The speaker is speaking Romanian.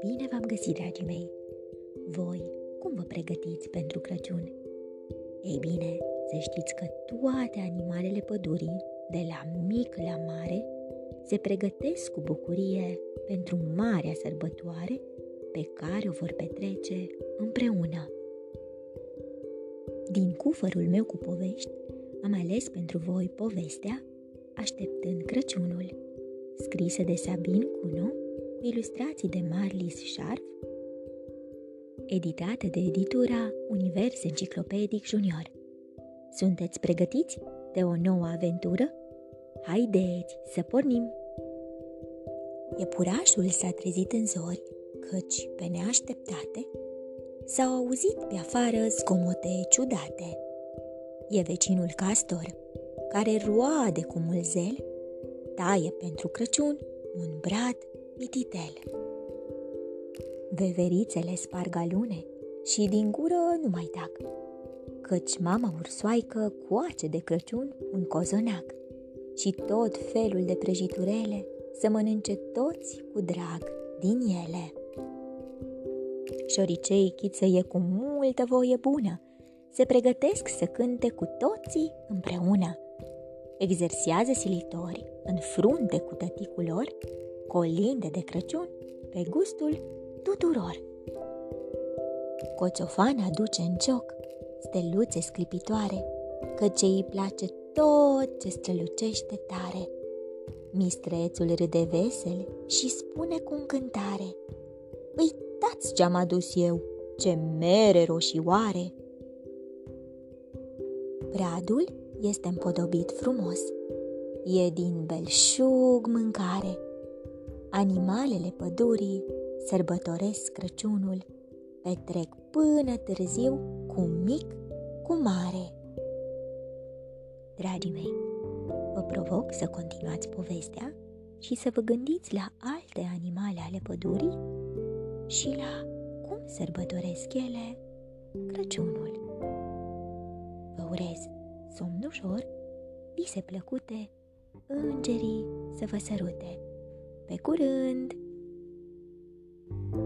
Bine v-am găsit, dragii mei! Voi, cum vă pregătiți pentru Crăciun? Ei bine, să știți că toate animalele pădurii, de la mic la mare, se pregătesc cu bucurie pentru marea sărbătoare pe care o vor petrece împreună. Din cufărul meu cu povești, am ales pentru voi povestea Așteptând Crăciunul, scrisă de Sabin Cuno, cu ilustrații de Marlis Scharf, editată de editura Univers Enciclopedic Junior. Sunteți pregătiți de o nouă aventură? Haideți să pornim! Iepurașul s-a trezit în zori, căci, pe neașteptate, s-au auzit pe afară zgomote ciudate. E vecinul castor, care roade cu mult zel, taie pentru Crăciun un brad mititel. Veverițele sparg alune și din gură nu mai tac, căci mama ursoaică coace de Crăciun un cozonac și tot felul de prăjiturele să mănânce toți cu drag din ele. Șoricei chițăie cu multă voie bună, se pregătesc să cânte cu toții împreună. Exersează silitori în frunte cu tăticul lor, colinde de Crăciun pe gustul tuturor. Coțofana aduce în cioc steluțe sclipitoare, că ce îi place tot ce strălucește tare. Mistrețul râde vesel și spune cu încântare, Uitați ce-am adus eu, ce mere roșioare! Bradul este împodobit frumos, e din belșug mâncare. Animalele pădurii sărbătoresc Crăciunul, petrec până târziu cu mic, cu mare. Dragii mei, vă provoc să continuați povestea și să vă gândiți la alte animale ale pădurii și la cum sărbătoresc ele Crăciunul. Vă urez somn ușor, vise plăcute, îngerii să vă sărute. Pe curând! thank you